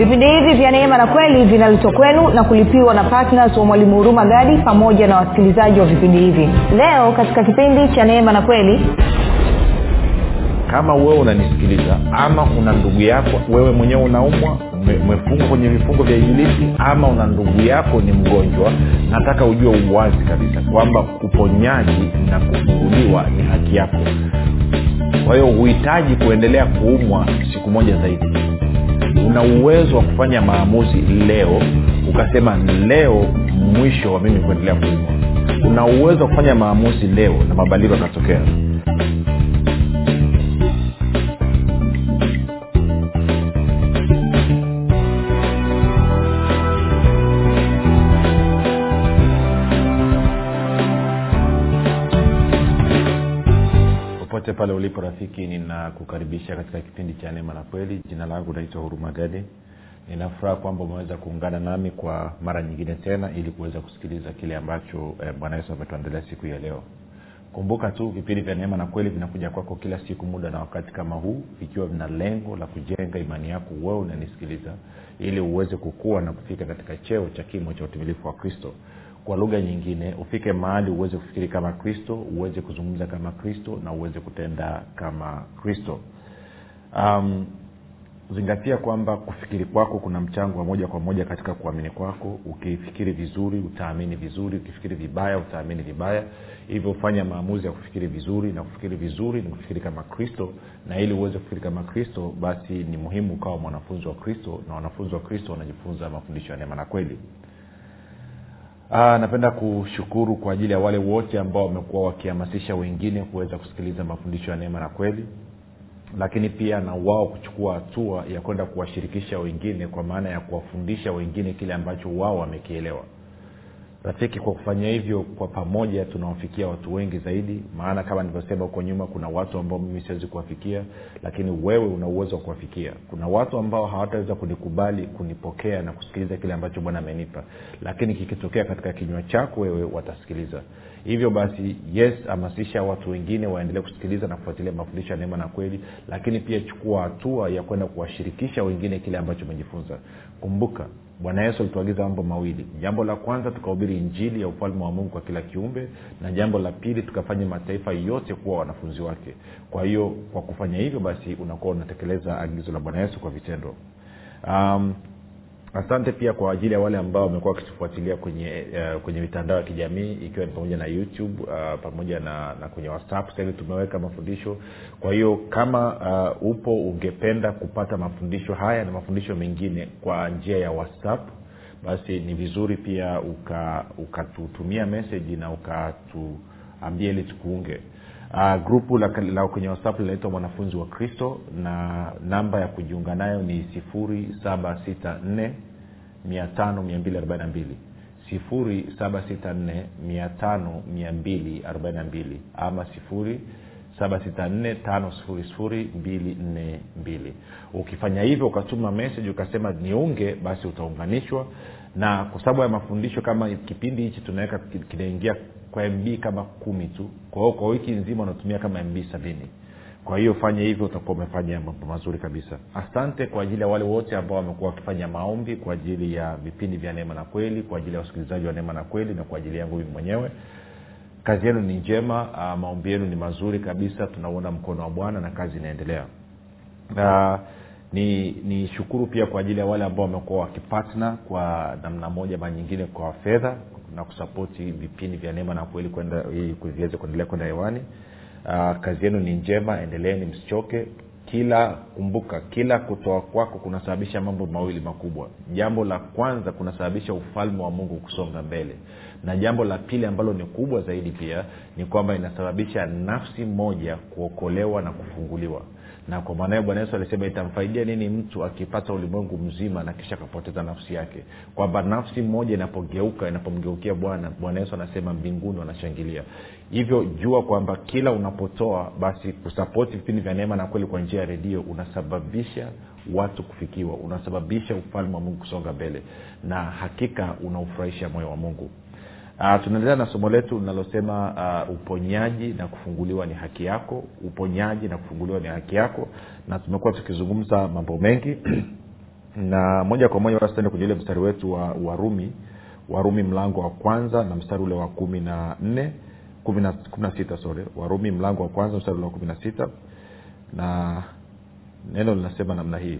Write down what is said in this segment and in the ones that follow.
vipindi hivi vya neema na kweli vinaletwa kwenu na kulipiwa na ptns wa mwalimu huruma gadi pamoja na wasikilizaji wa vipindi hivi. Leo katika kipindi cha neema na kweli kama wewe unanisikiliza ama una ndugu yako wewe mwenyewe unaumwa umefungwa kwenye vifungo vya ibilisi ama una ndugu yako ni mgonjwa nataka ujue uwazi kabisa kwamba uponyaji na kufunguliwa ni haki yako. Kwa hiyo huhitaji kuendelea kuumwa siku moja zaidi una uwezo wa kufanya maamuzi leo ukasema leo mwisho wa mimi kuendelea kuumwa una uwezo wa kufanya maamuzi leo na mabadiliko yakatokea popote pale ulipo rafiki ninakukaribisha katika kipindi cha neema na kweli. Jina langu naitwa huruma gadi. Ninafuraha kwamba umeweza kuungana nami kwa mara nyingine tena ili kuweza kusikiliza kile ambacho eh, bwana yesu ametuandalia siku ya leo. Kumbuka tu vipindi vya neema na kweli vinakuja kwako kila siku muda na wakati kama huu vikiwa vina lengo la kujenga imani yako wewe unanisikiliza ili uweze kukua na kufika katika cheo cha kimo cha utimilifu wa kristo kwa lugha nyingine ufike mahali uweze kufikiri kama kristo uweze kuzungumza kama kristo na uweze kutenda kama kristo. Um, zingatia kwamba kufikiri kwako kuna mchango wa moja kwa moja katika kuamini kwako. Ukifikiri vizuri utaamini vizuri. Ukifikiri vibaya utaamini vibaya. Hivyo fanya maamuzi ya kufikiri vizuri na kufikiri vizuri ni kufikiri kama kristo. Na ili uweze kufikiri kama kristo basi ni muhimu ukawa mwanafunzi wa kristo na wanafunzi wa kristo wanajifunza mafundisho ya neema na kweli Aa, napenda kushukuru kwa ajili ya wale wote ambao wamekuwa wakihamasisha wengine kuweza kusikiliza mafundisho ya neema na kweli. Lakini pia na wao kuchukua hatua ya kwenda kuwashirikisha wengine kwa maana ya kuwafundisha wengine kile ambacho wao wamekielewa rafiki kwa kufanya hivyo kwa pamoja tunawafikia watu wengi zaidi. Maana kama nilivyosema huko nyuma kuna watu ambao mimi siwezi kuwafikia lakini wewe una uwezo wa kuwafikia. Kuna watu ambao hawataweza kunikubali kunipokea na kusikiliza kile ambacho bwana amenipa. Lakini kikitokea katika kinywa chako wewe watasikiliza. Hivyo basi yes hamasisha watu wengine waendelee kusikiliza na kufuatilia mafundisho ya neema na kweli. Lakini pia chukua hatua ya kwenda kuwashirikisha wengine kile ambacho umejifunza. Kumbuka bwana yesu alituagiza mambo mawili. Jambo la kwanza tukahubiri injili ya ufalme wa mungu kwa kila kiumbe na jambo la pili tukafanya mataifa yote kuwa wanafunzi wake. Kwa hiyo kwa kufanya hivyo basi unakuwa unatekeleza agizo la bwana yesu kwa vitendo. Um, asante pia kwa ajili ya wale ambao wamekuwa wakitufuatilia kwenye uh, kwenye mitandao ya kijamii ikiwa ni pamoja na youtube uh, pamoja na, na kwenye whatsapp. Sahivi tumeweka mafundisho. Kwa hiyo kama uh, upo ungependa kupata mafundisho haya na mafundisho mengine kwa njia ya whatsapp basi ni vizuri pia ukatutumia uka meseji na ukatuambia ili tukuunge uh, grupu la, la kwenye whatsapp linaitwa mwanafunzi wa kristo na namba ya kujiunga nayo ni sifuri saba sita nne mia tano mia mbili arobaini na mbili. Sifuri saba sita nne mia tano mia mbili arobaini na mbili ama sifuri saba sita nne tano sifuri sifuri mbili nne mbili. Ukifanya hivyo ukatuma message ukasema niunge basi utaunganishwa. Na kwa sababu ya mafundisho kama kipindi hichi tunaweka kinaingia kwa mb kama kumi tu. Kwa hiyo kwa wiki nzima unatumia kama mb sabini. Kwa hiyo fanye hivyo utakuwa umefanya mambo mazuri kabisa. Asante kwa ajili ya wale wote ambao wamekuwa wakifanya maombi kwa ajili ya vipindi vya neema na kweli kwa ajili ya wasikilizaji wa neema na kweli na kwa ajili yangu mimi mwenyewe. Kazi yenu ni njema uh, maombi yenu ni mazuri kabisa tunauona mkono wa bwana na kazi inaendelea. Ni ni shukuru pia kwa ajili ya wale ambao wamekuwa wakipatna kwa namna moja ma nyingine kwa fedha na kusapoti vipindi vya neema na kweli viweze kuendelea kwenda hewani. Uh, kazi yenu ni njema endeleeni msichoke. Kila kumbuka kila kutoa kwako kunasababisha mambo mawili makubwa. Jambo la kwanza kunasababisha ufalme wa mungu kusonga mbele. Na jambo la pili ambalo ni kubwa zaidi pia ni kwamba inasababisha nafsi moja kuokolewa na kufunguliwa na kwa maana hiyo bwana yesu alisema itamfaidia nini mtu akipata ulimwengu mzima na kisha akapoteza nafsi yake? Kwamba nafsi moja inapogeuka inapomgeukia bwana bwana yesu anasema mbinguni wanashangilia. Hivyo jua kwamba kila unapotoa basi kusapoti vipindi vya neema na kweli kwa njia ya redio unasababisha watu kufikiwa unasababisha ufalme wa mungu kusonga mbele. Na hakika unaufurahisha moyo wa mungu tunaendelea na somo letu linalosema uh, uponyaji na kufunguliwa ni haki yako. Uponyaji na kufunguliwa ni haki yako. Na tumekuwa tukizungumza mambo mengi. Na moja kwa moja basi tuende kwenye ile mstari wetu wa warumi warumi mlango wa kwanza na mstari ule wa kumi na nne. Kumi na sita sore warumi mlango wa kwanza mstari ule wa kumi na sita. Na neno linasema namna hii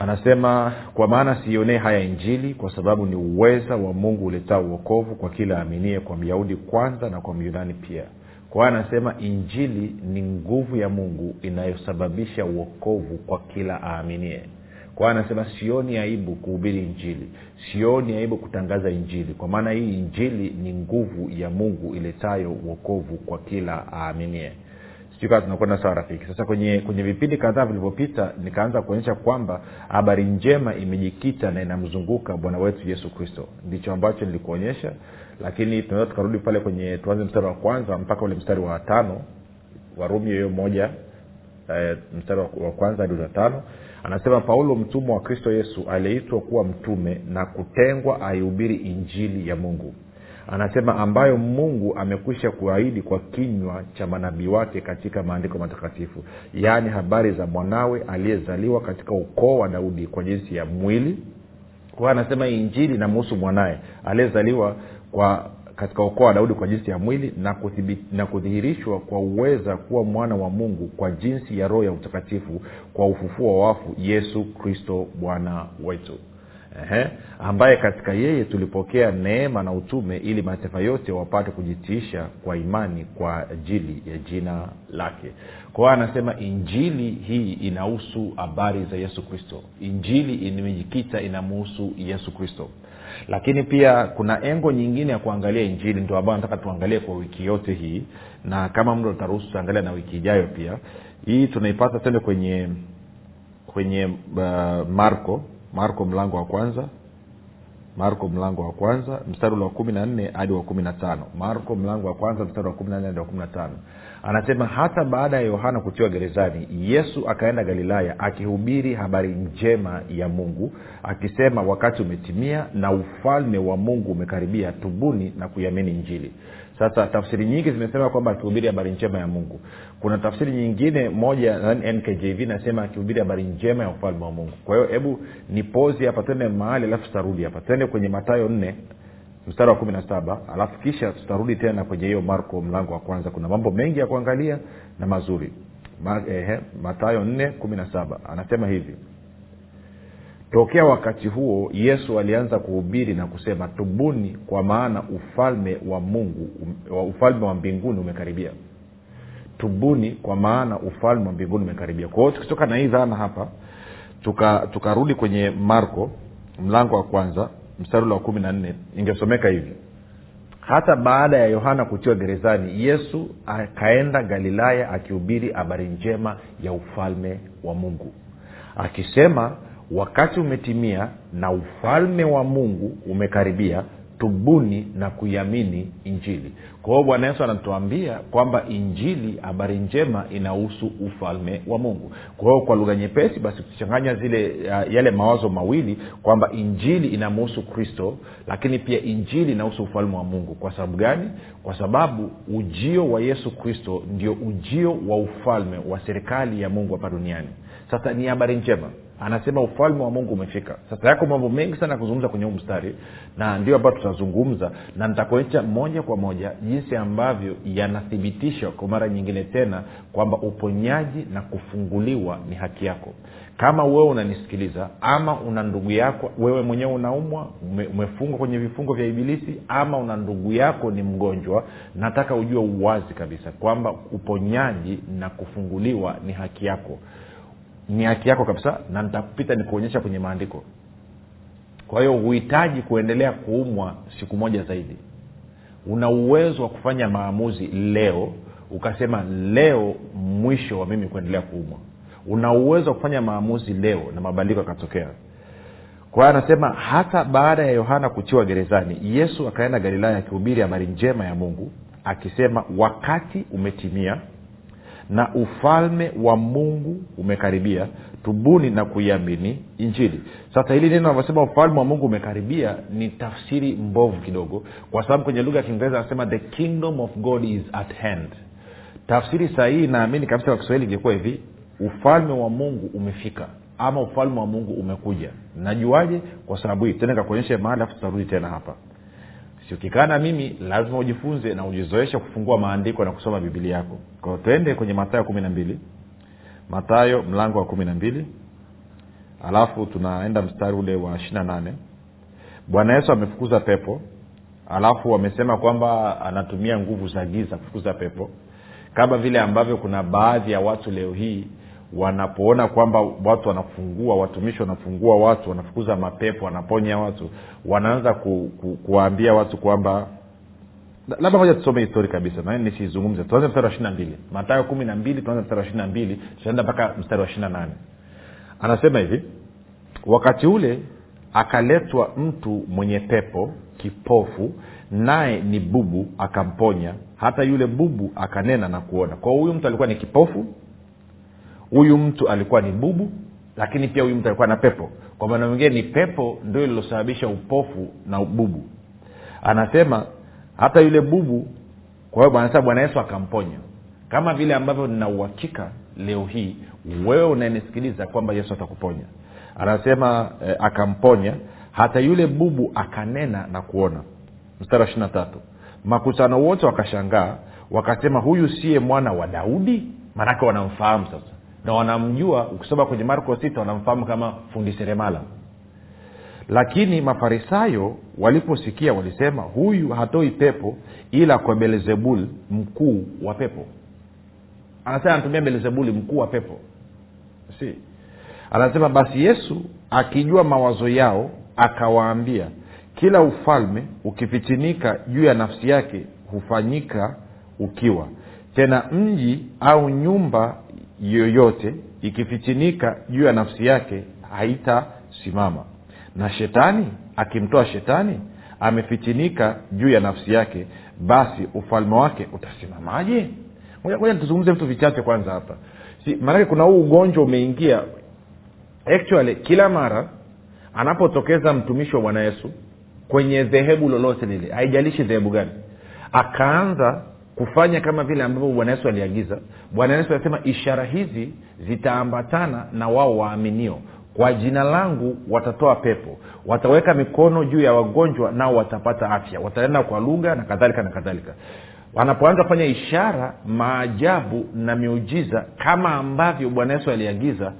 anasema kwa maana siionee haya injili kwa sababu ni uweza wa mungu uletao uokovu kwa kila aminie kwa myahudi kwanza na kwa myunani pia. Kwa hiyo anasema injili ni nguvu ya mungu inayosababisha uokovu kwa kila aaminie. Kwa hiyo anasema sioni aibu kuhubiri injili. Sioni aibu kutangaza injili. Kwa maana hii injili ni nguvu ya mungu iletayo uokovu kwa kila aaminie sijui tunakwenda sawa rafiki. Sasa kwenye kwenye vipindi kadhaa vilivyopita nikaanza kuonyesha kwamba habari njema imejikita na inamzunguka bwana wetu yesu kristo. Ndicho ambacho nilikuonyesha lakini tunaweza tukarudi pale kwenye tuanze mstari wa kwanza mpaka ule mstari wa tano. Warumi hiyo moja eh, mstari wa kwanza hadi tano. Anasema paulo mtumwa wa kristo yesu aliyeitwa kuwa mtume na kutengwa aihubiri injili ya mungu anasema ambayo mungu amekwisha kuahidi kwa kinywa cha manabii wake katika maandiko matakatifu. Yaani habari za mwanawe aliyezaliwa katika ukoo wa daudi kwa jinsi ya mwili. Kwa anasema injili inamhusu mwanaye aliyezaliwa kwa katika ukoo wa daudi kwa jinsi ya mwili na, kuthibi, na kudhihirishwa kwa uweza kuwa mwana wa mungu kwa jinsi ya roho ya utakatifu kwa ufufuo wa wafu yesu kristo bwana wetu Ehe, ambaye katika yeye tulipokea neema na utume ili mataifa yote wapate kujitiisha kwa imani kwa ajili ya jina lake. Kwa hiyo anasema injili hii inahusu habari za yesu kristo. Injili imejikita inamuhusu yesu kristo. Lakini pia kuna engo nyingine ya kuangalia injili ndio ambayo nataka tuangalie kwa wiki yote hii na kama mdo utaruhusu tutaangalia na wiki ijayo pia. Hii tunaipata tende kwenye kwenye uh, marko marko mlango wa kwanza. Marko mlango wa kwanza mstari ule wa kumi na nne hadi wa kumi na tano. Marko mlango wa kwanza mstari wa kumi na nne hadi wa kumi na tano. Anasema hata baada ya yohana kutiwa gerezani yesu akaenda galilaya akihubiri habari njema ya mungu akisema wakati umetimia na ufalme wa mungu umekaribia tubuni na kuiamini njili sasa tafsiri nyingi zimesema kwamba akihubiri habari njema ya mungu. Kuna tafsiri nyingine moja nkjv nasema akihubiri habari njema ya ufalme wa mungu. Kwa hiyo hebu ni pozi hapa twende mahali alafu tutarudi hapa. Twende kwenye matayo nne mstari wa kumi na saba alafu kisha tutarudi tena kwenye hiyo marko mlango wa kwanza. Kuna mambo mengi ya kuangalia na mazuri. Ma, eh, matayo nne kumi na saba. Anasema hivi tokea wakati huo yesu alianza kuhubiri na kusema tubuni kwa maana ufalme wa mungu um, ufalme wa mbinguni umekaribia. Tubuni kwa maana ufalme wa mbinguni umekaribia. Kwa hiyo tukitoka na hii dhana hapa tukarudi tuka kwenye marko mlango wa kwanza mstari ule wa kumi na nne ingesomeka hivi. Hata baada ya yohana kutiwa gerezani yesu akaenda galilaya akihubiri habari njema ya ufalme wa mungu akisema wakati umetimia na ufalme wa mungu umekaribia tubuni na kuiamini injili. Kwa hiyo bwana yesu anatuambia kwamba injili habari njema inahusu ufalme wa mungu. Kwa hiyo kwa lugha nyepesi basi tuchanganya zile uh, yale mawazo mawili kwamba injili inamhusu kristo lakini pia injili inahusu ufalme wa mungu. Kwa sababu gani? Kwa sababu ujio wa yesu kristo ndio ujio wa ufalme wa serikali ya mungu hapa duniani. Sasa ni habari njema anasema ufalme wa mungu umefika. Sasa yako mambo mengi sana ya kuzungumza kwenye huu mstari na ndio ambayo tutazungumza na nitakuonyesha moja kwa moja jinsi ambavyo yanathibitishwa kwa mara nyingine tena kwamba uponyaji na kufunguliwa ni haki yako. Kama wewe unanisikiliza ama una ndugu yako wewe mwenyewe unaumwa ume, umefungwa kwenye vifungo vya ibilisi ama una ndugu yako ni mgonjwa nataka ujue uwazi kabisa kwamba uponyaji na kufunguliwa ni haki yako ni haki yako kabisa na nitakupita nikuonyesha kwenye maandiko. Kwa hiyo huhitaji kuendelea kuumwa siku moja zaidi. Una uwezo wa kufanya maamuzi leo ukasema leo mwisho wa mimi kuendelea kuumwa. Una uwezo wa kufanya maamuzi leo na mabadiliko yakatokea. Kwa hiyo anasema hata baada ya yohana kutiwa gerezani yesu akaenda galilaya akihubiri habari njema ya mungu akisema wakati umetimia na ufalme wa mungu umekaribia tubuni na kuiamini injili. Sasa hili neno anavyosema ufalme wa mungu umekaribia ni tafsiri mbovu kidogo kwa sababu kwenye lugha ya kiingereza anasema the kingdom of god is at hand. Tafsiri sahihi naamini kabisa kwa kiswahili ingekuwa hivi ufalme wa mungu umefika ama ufalme wa mungu umekuja. Najuaje? Kwa sababu hii. Tena kakuonyesha mahali afu tutarudi tena hapa ukikaa mimi lazima ujifunze na ujizoeshe kufungua maandiko na kusoma biblia yako. Kwao twende kwenye matayo kumi na mbili. Matayo mlango wa kumi na mbili. Alafu tunaenda mstari ule wa ishiri na nane. Bwana yesu amefukuza pepo. Alafu wamesema kwamba anatumia nguvu za giza kufukuza pepo. Kama vile ambavyo kuna baadhi ya watu leo hii wanapoona kwamba watu wanafungua watumishi wanafungua watu wanafukuza mapepo wanaponya watu wanaanza ku, ku, kuwaambia watu kwamba labda moja tusome histori kabisa nisizungumze. Tuanze mstari wa ishiri na mbili. Matayo kumi na mbili tuanze mstari wa ishiri mbili tutaenda mpaka mstari wa ishiri na nane. Anasema hivi wakati ule akaletwa mtu mwenye pepo kipofu naye ni bubu akamponya. Hata yule bubu akanena na kuona. Kwao huyu mtu alikuwa ni kipofu huyu mtu alikuwa ni bubu lakini pia huyu mtu alikuwa na pepo. Kwa maana mengine ni pepo ndio lilosababisha upofu na bubu anasema hata yule bubu kwa hiyo anasema bwana yesu akamponya. Kama vile ambavyo nina uhakika leo hii wewe unanisikiliza kwamba yesu atakuponya. Anasema eh, akamponya. Hata yule bubu akanena na kuona. Mstari wa ishiri na tatu. Makutano wote wakashangaa wakasema huyu siye mwana wa daudi? Maanake wanamfahamu sasa na wanamjua ukisoma kwenye marko sita wanamfahamu kama fundi seremala. Lakini mafarisayo waliposikia walisema huyu hatoi pepo ila kwa belzebul mkuu wa pepo. Anasema anatumia belzebuli mkuu wa pepo. Si. Anasema basi yesu akijua mawazo yao akawaambia kila ufalme ukifitinika juu ya nafsi yake hufanyika ukiwa. Tena mji au nyumba yoyote ikifitinika juu ya nafsi yake haitasimama. Na shetani akimtoa shetani amefitinika juu ya nafsi yake basi ufalme wake utasimamaje? Moja tuzungumze vitu vichache kwanza hapa. Si, maanake kuna huu ugonjwa umeingia. Actually kila mara anapotokeza mtumishi wa bwana yesu kwenye dhehebu lolote lile haijalishi dhehebu gani akaanza kufanya kama vile ambavyo bwana yesu aliagiza. Bwana yesu anasema ishara hizi zitaambatana na wao waaminio. Kwa jina langu watatoa pepo. Wataweka mikono juu ya wagonjwa nao watapata afya. Wataenda kwa lugha na kadhalika na kadhalika. Wanapoanza kufanya ishara maajabu na miujiza kama ambavyo bwana yesu aliagiza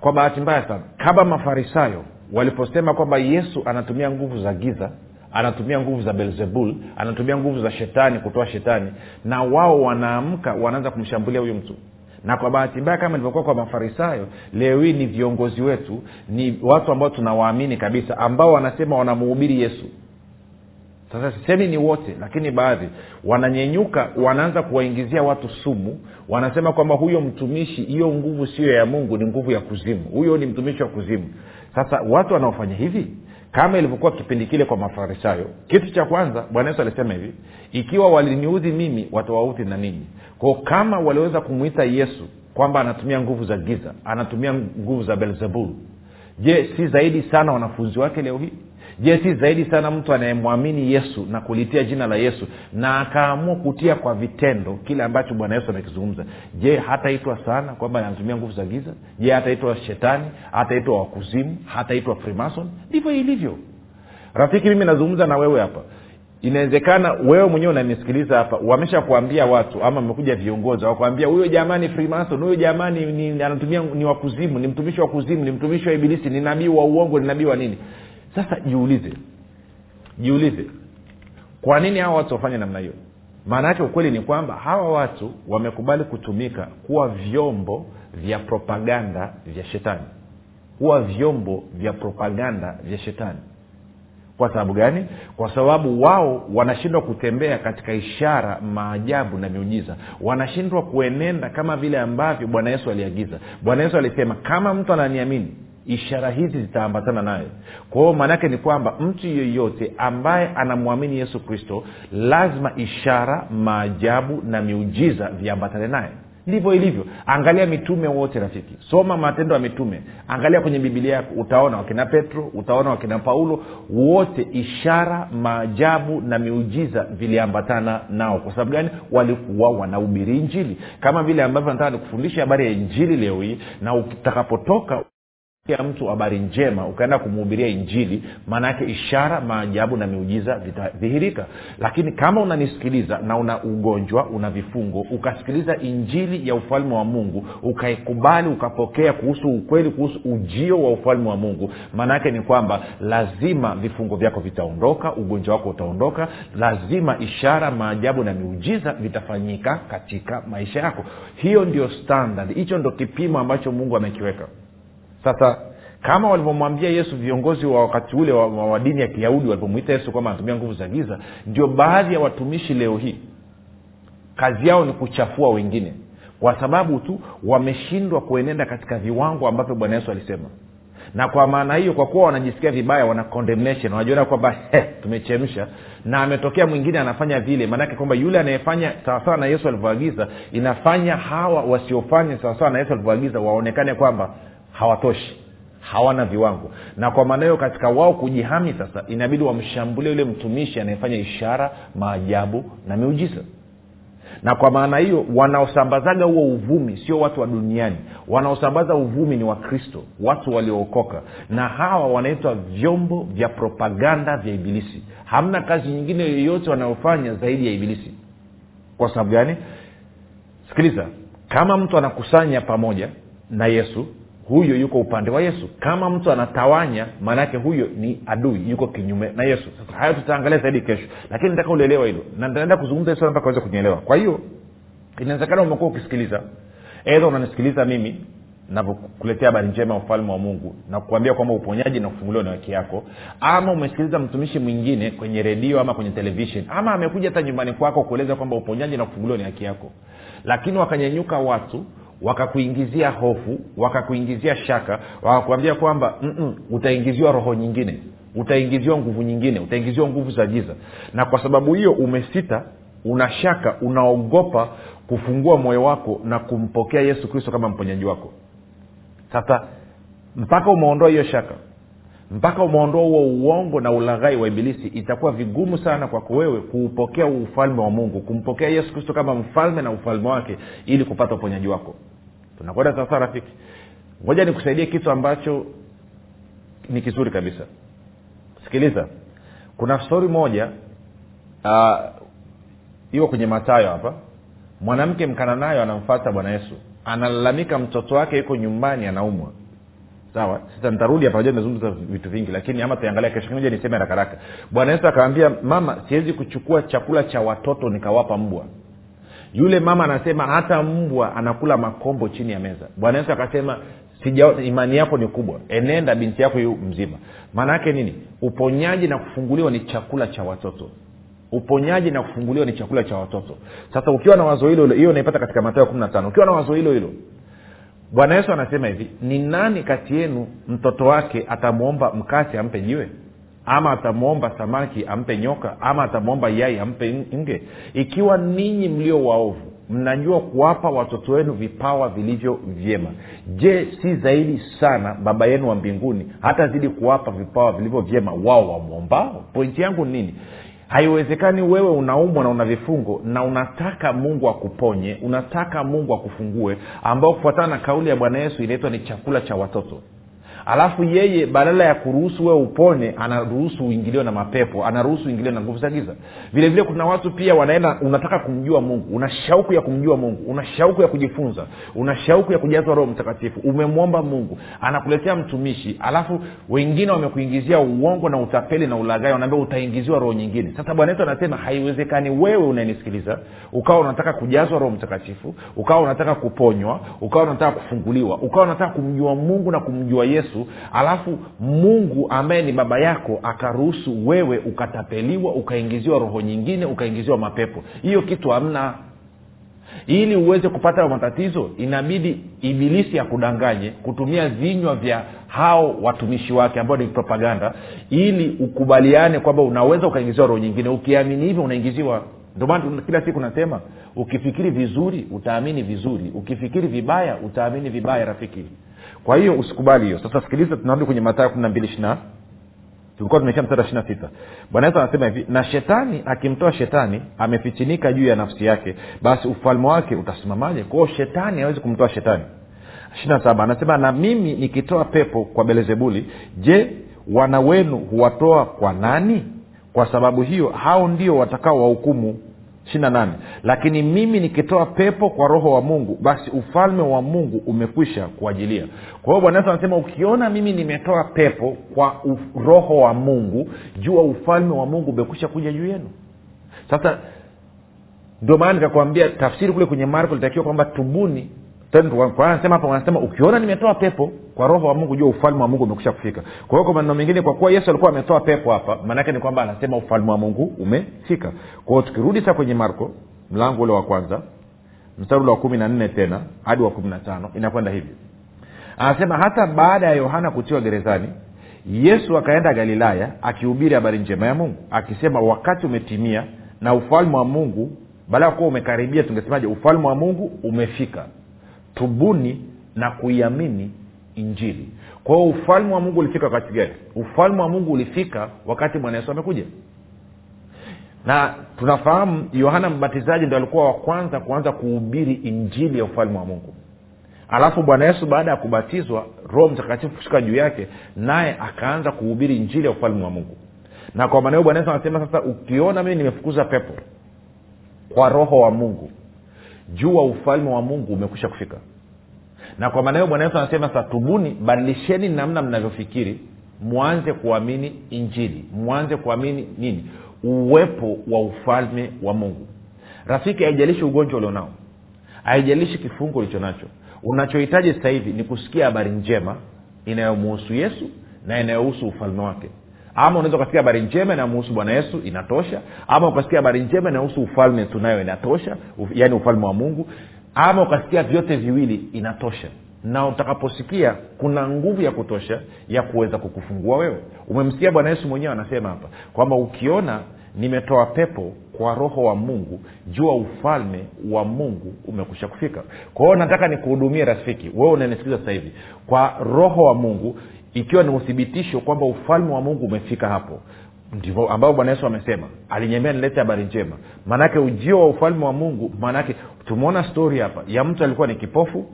kwa bahati mbaya sana. Kama mafarisayo waliposema kwamba yesu anatumia nguvu za giza anatumia nguvu za belzebul anatumia nguvu za shetani kutoa shetani na wao wanaamka wanaanza kumshambulia huyu mtu. Na kwa bahati mbaya kama ilivyokuwa kwa mafarisayo leo hii ni viongozi wetu ni watu ambao tunawaamini kabisa ambao wanasema wanamuhubiri yesu. Sasa sisemi ni wote lakini baadhi wananyenyuka wanaanza kuwaingizia watu sumu wanasema kwamba huyo mtumishi hiyo nguvu sio ya mungu ni nguvu ya kuzimu. Huyo ni mtumishi wa kuzimu. Sasa watu wanaofanya hivi kama ilivyokuwa kipindi kile kwa mafarisayo. Kitu cha kwanza bwana yesu alisema hivi ikiwa waliniudhi mimi watawaudhi na ninyi. Kwao kama waliweza kumwita yesu kwamba anatumia nguvu za giza anatumia nguvu za belzebul je si zaidi sana wanafunzi wake leo hii je si zaidi sana mtu anayemwamini yesu na kulitia jina la yesu na akaamua kutia kwa vitendo kile ambacho bwana yesu amekizungumza je hataitwa sana kwamba anatumia nguvu za giza? Je hataitwa shetani? Hataitwa wakuzimu? Hataitwa freemason? Ndivyo ilivyo. Rafiki mimi nazungumza na wewe hapa. Inawezekana wewe mwenyewe unanisikiliza hapa wameshakuambia watu ama amekuja viongozi wakuambia huyo jamani freemason huyo jamani ni, anatumia ni wakuzimu ni mtumishi wa kuzimu ni mtumishi wa ibilisi ni nabii wa uongo ni nabii wa nini sasa jiulize jiulize kwa nini hawa watu wafanye namna hiyo? Maana yake ukweli ni kwamba hawa watu wamekubali kutumika kuwa vyombo vya propaganda vya shetani. Kuwa vyombo vya propaganda vya shetani. Kwa sababu gani? Kwa sababu wao wanashindwa kutembea katika ishara maajabu na miujiza. Wanashindwa kuenenda kama vile ambavyo bwana yesu aliagiza. Bwana yesu alisema kama mtu ananiamini ishara hizi zitaambatana naye kwa maanaake ni kwamba mtu yeyote ambaye anamwamini yesu kristo lazima ishara maajabu na miujiza viambatane naye. Ndivyo ilivyo. Angalia mitume wote rafiki. Soma matendo ya mitume. Angalia kwenye bibilia yako utaona wakina petro utaona wakina paulo. Wote ishara maajabu na miujiza viliambatana nao. Kwa sababu gani? Walikuwa wanahubiri injili. Kama vile ambavyo nataka nikufundisha habari ya injili leo hii na utakapotoka ya mtu habari njema ukaenda kumhubiria injili maana yake ishara maajabu na miujiza vitadhihirika. Lakini kama unanisikiliza na una ugonjwa una vifungo ukasikiliza injili ya ufalme wa mungu ukaikubali ukapokea kuhusu ukweli kuhusu ujio wa ufalme wa mungu maana yake ni kwamba lazima vifungo vyako vitaondoka ugonjwa wako utaondoka lazima ishara maajabu na miujiza vitafanyika katika maisha yako. Hiyo ndio standard hicho ndo kipimo ambacho mungu amekiweka sasa kama walivyomwambia yesu viongozi wa wakati ule wa, wa, wa dini ya kiyahudi walipomwita yesu kwamba anatumia nguvu za giza ndio baadhi ya watumishi leo hii. Kazi yao ni kuchafua wengine kwa sababu tu wameshindwa kuenenda katika viwango ambavyo bwana yesu alisema. Na kwa maana hiyo kwa kuwa wanajisikia vibaya wana condemnation. Wanajiona kwamba tumechemsha. Na ametokea mwingine anafanya vile maanake kwamba yule anayefanya sawasawa na yesu alivyoagiza inafanya hawa wasiofanya sawasawa na yesu alivyoagiza waonekane kwamba hawatoshi hawana viwango. Na kwa maana hiyo katika wao kujihami sasa inabidi wamshambulie yule mtumishi anayefanya ishara maajabu na miujiza. Na kwa maana hiyo wanaosambazaga huo uvumi sio watu wa duniani wanaosambaza uvumi ni wakristo watu waliookoka. Na hawa wanaitwa vyombo vya propaganda vya ibilisi. Hamna kazi nyingine yoyote wanayofanya zaidi ya ibilisi. Kwa sababu gani? Sikiliza kama mtu anakusanya pamoja na yesu huyo yuko upande wa yesu. Kama mtu anatawanya maanaake huyo ni adui yuko kinyume na yesu. Sasa hayo tutaangalia zaidi kesho. Lakini nataka ulielewa hilo. Na nitaenda kuzungumza hiyo mpaka uweze kunielewa. Kwa hiyo inawezekana umekuwa ukisikiliza. Edha unanisikiliza mimi navyokuletea habari njema ya ufalme wa mungu na kukuambia kwamba uponyaji na kufunguliwa ni waki yako. Ama umesikiliza mtumishi mwingine kwenye redio ama kwenye televishen ama amekuja hata nyumbani kwako kueleza kwamba uponyaji na kufunguliwa ni haki yako. Lakini wakanyenyuka watu wakakuingizia hofu wakakuingizia shaka wakakuambia kwamba utaingiziwa roho nyingine utaingiziwa nguvu nyingine utaingiziwa nguvu za giza. Na kwa sababu hiyo umesita una shaka unaogopa kufungua moyo wako na kumpokea yesu kristo kama mponyaji wako. Sasa mpaka umeondoa hiyo shaka mpaka umeondoa huo uongo na ulaghai wa ibilisi itakuwa vigumu sana kwako wewe kuupokea ufalme wa mungu kumpokea yesu kristo kama mfalme na ufalme wake ili kupata uponyaji wako. Tunakwenda sasa rafiki. Ngoja nikusaidie kitu ambacho ni kizuri kabisa. Sikiliza. Kuna stori moja uh, kwenye matayo hapa. Mwanamke mkananayo anamfata bwana yesu. Analalamika mtoto wake yuko nyumbani anaumwa sawa sasa nitarudi hapa nimezungumza vitu vingi lakini ama tuangalia kesho kimoja niseme rakaraka bwana yesu akawambia mama siwezi kuchukua chakula cha watoto nikawapa mbwa. Yule mama anasema hata mbwa anakula makombo chini ya meza. Bwana yesu akasema sija imani yako ni kubwa. Enenda binti yako yu mzima. Maana yake nini? Uponyaji na kufunguliwa ni chakula cha watoto. Uponyaji na kufunguliwa ni chakula cha watoto. Sasa ukiwa na wazo hilo hiyo unaipata katika matayo kumi na tano. Ukiwa na wazo hilo hilo bwana yesu anasema hivi ni nani kati yenu mtoto wake atamwomba mkate ampe jiwe? Ama atamwomba samaki ampe nyoka? Ama atamwomba yai ampe nge? Ikiwa ninyi mlio waovu mnajua kuwapa watoto wenu vipawa vilivyo vyema. Je si zaidi sana baba yenu wa mbinguni hata zidi kuwapa vipawa vilivyo vyema wao wamwombao? Pointi yangu nini haiwezekani wewe unaumwa na una vifungo na unataka mungu akuponye unataka mungu akufungue ambao kufuatana na kauli ya bwana yesu inaitwa ni chakula cha watoto alafu yeye badala ya kuruhusu wewe upone anaruhusu uingiliwe na mapepo anaruhusu uingiliwe na nguvu za giza. Vile vile kuna watu pia wanaenda unataka kumjua mungu una shauku ya kumjua mungu una shauku ya kujifunza una shauku ya kujazwa roho mtakatifu umemwomba mungu anakuletea mtumishi alafu wengine wamekuingizia uongo na utapeli na ulagai wanaambia utaingiziwa roho nyingine. Sasa bwana yesu anasema haiwezekani wewe unanisikiliza ukawa unataka kujazwa roho mtakatifu ukawa unataka kuponywa ukawa unataka kufunguliwa ukawa unataka kumjua mungu na kumjua yesu yesu alafu mungu ambaye ni baba yako akaruhusu wewe ukatapeliwa ukaingiziwa roho nyingine ukaingiziwa mapepo. Hiyo kitu hamna. Ili uweze kupata matatizo inabidi ibilisi akudanganye kutumia vinywa vya hao watumishi wake ambao ni propaganda ili ukubaliane kwamba unaweza ukaingiziwa roho nyingine. Ukiamini hivyo unaingiziwa. Ndomana kila siku nasema ukifikiri vizuri utaamini vizuri. Ukifikiri vibaya utaamini vibaya rafiki kwa hiyo usikubali hiyo. Sasa sikiliza tunarudi kwenye matayo kumi na mbili ishina tulikuwa tumeshia mstari wa sita. Bwana yesu anasema hivi na shetani akimtoa shetani amefichinika juu ya nafsi yake basi ufalme wake utasimamaje? Kwao shetani hawezi kumtoa shetani. Ishirina saba anasema na mimi nikitoa pepo kwa belzebuli je wana wenu huwatoa kwa nani? Kwa sababu hiyo hao ndio watakao wahukumu ishirina nane. Lakini mimi nikitoa pepo kwa roho wa mungu basi ufalme wa mungu umekwisha kuajilia kwa hiyo bwana yesu anasema ukiona mimi nimetoa pepo kwa roho wa mungu jua ufalme wa mungu umekwisha kuja juu yenu. Sasa ndio maana nikakwambia tafsiri kule kwenye marko litakiwa kwamba tubuni Tena tu- kwa anasema hapa wanasema ukiona nimetoa pepo kwa roho wa mungu jua ufalme wa mungu umekusha kufika. Kwa hiyo kwa maneno mengine kwa kuwa yesu alikuwa ametoa pepo hapa maanaake ni kwamba anasema ufalme wa mungu umefika. Kwa hiyo tukirudi sasa kwenye marko mlango ule wa kwanza mstari ule wa kumi na nne tena hadi wa kumi na tano inakwenda hivi. Anasema hata baada ya yohana kutiwa gerezani yesu akaenda galilaya akihubiri habari njema ya mungu akisema wakati umetimia na ufalme wa mungu baada ya kuwa umekaribia tungesemaje? Ufalme wa mungu umefika tubuni na kuiamini injili. Kwa hiyo ufalme wa mungu ulifika wakati gani? Ufalme wa mungu ulifika wakati bwana yesu amekuja. Na tunafahamu yohana mbatizaji ndo alikuwa wa kwanza kuanza kuhubiri injili ya ufalme wa mungu. Alafu bwana yesu baada ya kubatizwa roho mtakatifu kushuka juu yake naye akaanza kuhubiri injili ya ufalme wa mungu. Na kwa maana hiyo bwana yesu anasema sasa ukiona mimi nimefukuza pepo kwa roho wa mungu jua ufalme wa mungu umekwisha kufika. Na kwa maana hiyo bwana yesu anasema satubuni tubuni badilisheni namna mnavyofikiri mwanze kuamini injili mwanze kuamini nini? Uwepo wa ufalme wa mungu. Rafiki haijalishi ugonjwa ulionao haijalishi kifungo ulicho nacho unachohitaji sasa hivi ni kusikia habari njema inayomuhusu yesu na inayohusu ufalme wake ama unaweza ukasikia habari njema inayomuhusu bwana yesu inatosha. Ama ukasikia habari njema inayohusu ufalme tunayo inatosha. Uf, yaani ufalme wa mungu. Ama ukasikia vyote viwili inatosha. Na utakaposikia kuna nguvu ya kutosha ya kuweza kukufungua wewe. Umemsikia bwana yesu mwenyewe anasema hapa kwamba ukiona nimetoa pepo kwa roho wa mungu jua ufalme wa mungu umekusha kufika. Kwa hiyo nataka nikuhudumie rafiki wewe unanisikiliza sasa hivi. Kwa roho wa mungu ikiwa ni uthibitisho kwamba ufalme wa mungu umefika hapo. Ndivyo ambao bwana yesu amesema. Alinyembea nilete habari njema. Maanake ujio wa ufalme wa mungu maanake tumeona stori hapa. Ya mtu alikuwa ni kipofu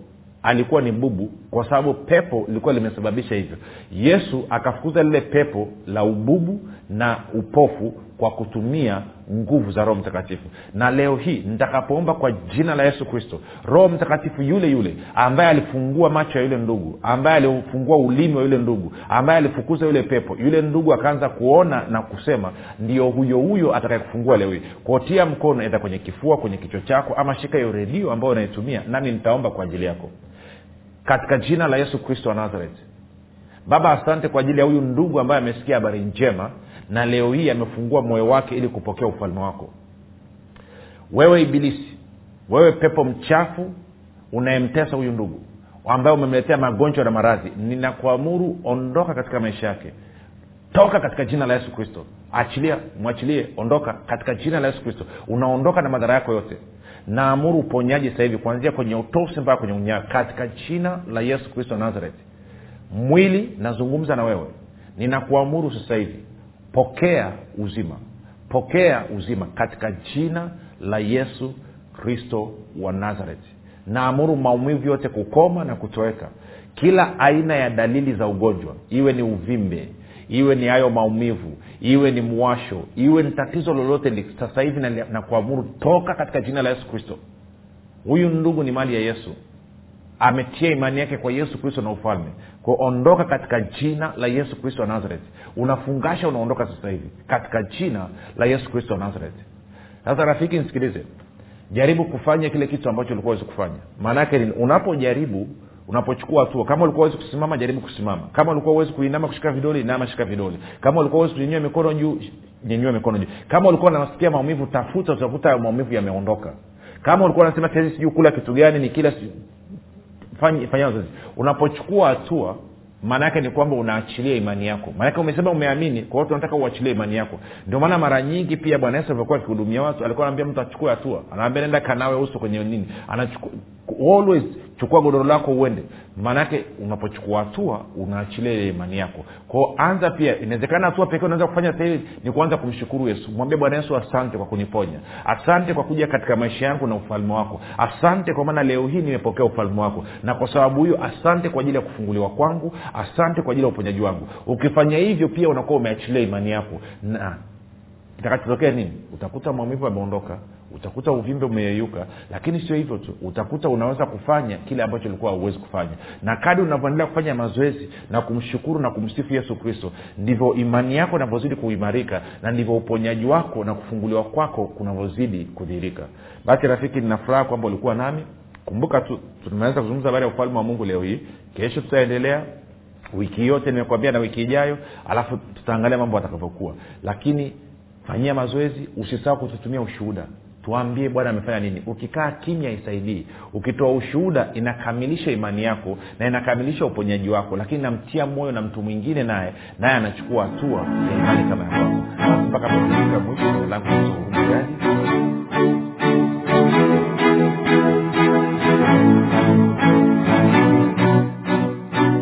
alikuwa ni bubu kwa sababu pepo lilikuwa limesababisha hivyo. Yesu akafukuza lile pepo la ububu na upofu kwa kutumia nguvu za roho mtakatifu. Na leo hii nitakapoomba kwa jina la yesu kristo roho mtakatifu yule yule ambaye alifungua macho ya yule ndugu ambaye alifungua ulimi wa yule ndugu ambaye alifukuza yule pepo yule ndugu akaanza kuona na kusema ndio huyo huyo atakayekufungua leo hii. Kuotia mkono edha kwenye kifua kwenye kichwa chako ama shika hiyo redio ambayo unaitumia nami nitaomba kwa ajili yako. Katika jina la yesu kristo wa nazareti baba asante kwa ajili ya huyu ndugu ambaye amesikia habari njema na leo hii amefungua moyo wake ili kupokea ufalme wako. Wewe ibilisi wewe pepo mchafu unayemtesa huyu ndugu ambaye umemletea magonjwa na maradhi ninakuamuru ondoka katika maisha yake. Toka katika jina la yesu kristo. Achilia mwachilie ondoka katika jina la yesu kristo. Unaondoka na madhara yako yote. Naamuru uponyaji sasa hivi kuanzia kwenye utosi mpaka kwenye unyaa katika jina la yesu kristo nazareti mwili nazungumza na wewe. Ninakuamuru sasa hivi pokea uzima. Pokea uzima katika jina la yesu kristo wa nazareti naamuru maumivu yote kukoma na kutoweka. Kila aina ya dalili za ugonjwa iwe ni uvimbe iwe ni hayo maumivu iwe ni mwasho iwe ni tatizo lolote sasa hivi na, na kuamuru toka katika jina la yesu kristo. Huyu ndugu ni mali ya yesu ametia imani yake kwa yesu kristo na ufalme. Ondoka katika jina la yesu kristo wa nazareth. Unafungasha unaondoka sasa hivi katika jina la yesu kristo wa nazareth. Sasa rafiki nisikilize. Jaribu kufanya kile kitu ambacho ulikuwa wezi kufanya. Maanaake nini? Unapojaribu unapochukua hatua kama ulikuwa uwezi kusimama jaribu kusimama. Kama ulikuwa uwezi kuinama kushika vidole inama shika vidole. Kama ulikuwa uwezi kunyanyua mikono juu nyanyua mikono juu. Kama ulikuwa unasikia maumivu tafuta utakuta maumivu yameondoka. Kama ulikuwa unasema tezi sijui kula kitu gani ni kila fanya mazoezi unapochukua hatua maana yake ni kwamba unaachilia imani yako. Maanake umesema umeamini kwa hiyo tunataka uachilie imani yako. Ndio maana mara nyingi pia bwana yesu alivyokuwa akihudumia watu alikuwa anaambia mtu achukue hatua. Anaambia nenda kanawe uso kwenye nini? Anachukua always chukua godoro lako uende. Maanake unapochukua hatua unaachilia ile imani yako. Kwao anza pia. Inawezekana hatua pekee unaweza kufanya sahivi ni kuanza kumshukuru yesu. Mwambie bwana yesu asante kwa kuniponya. Asante kwa kuja katika maisha yangu na ufalme wako. Asante kwa maana leo hii nimepokea ufalme wako. Na kwa sababu hiyo asante kwa ajili ya kufunguliwa kwangu. Asante kwa ajili ya uponyaji wangu. Ukifanya hivyo pia unakuwa umeachilia imani yako. Na kitakachotokea nini? Utakuta maumivu ameondoka utakuta uvimbe umeyeyuka lakini sio hivyo tu. Utakuta unaweza kufanya kile ambacho ulikuwa hauwezi kufanya. Na kadi unavyoendelea kufanya mazoezi na kumshukuru na kumsifu yesu kristo ndivyo imani yako inavyozidi kuimarika na ndivyo uponyaji wako na kufunguliwa kwako kunavyozidi kudhihirika. Basi rafiki ninafuraha kwamba ulikuwa nami. Kumbuka tu tumeweza kuzungumza habari ya ufalme wa mungu leo hii. Kesho tutaendelea. Wiki yote nimekwambia na wiki ijayo. Alafu tutaangalia mambo atakavyokuwa lakini fanyia mazoezi usisahau kututumia ushuhuda. Tuambie bwana amefanya nini. Ukikaa kimya isaidii ukitoa ushuhuda inakamilisha imani yako na inakamilisha uponyaji wako. Lakini namtia moyo na mtu mwingine naye naye anachukua hatua ya imani kama ya kwako. Mpaka mwisho langu gani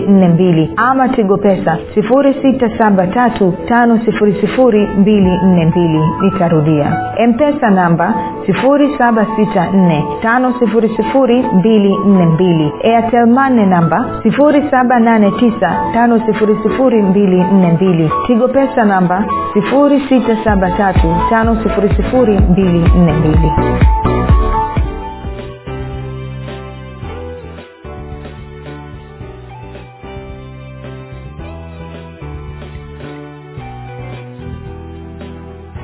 7895242 ama tigo pesa 6735242 nitarudia. Mpesa namba 7645242 airtelmane namba 7895242 tigo pesa namba 6735242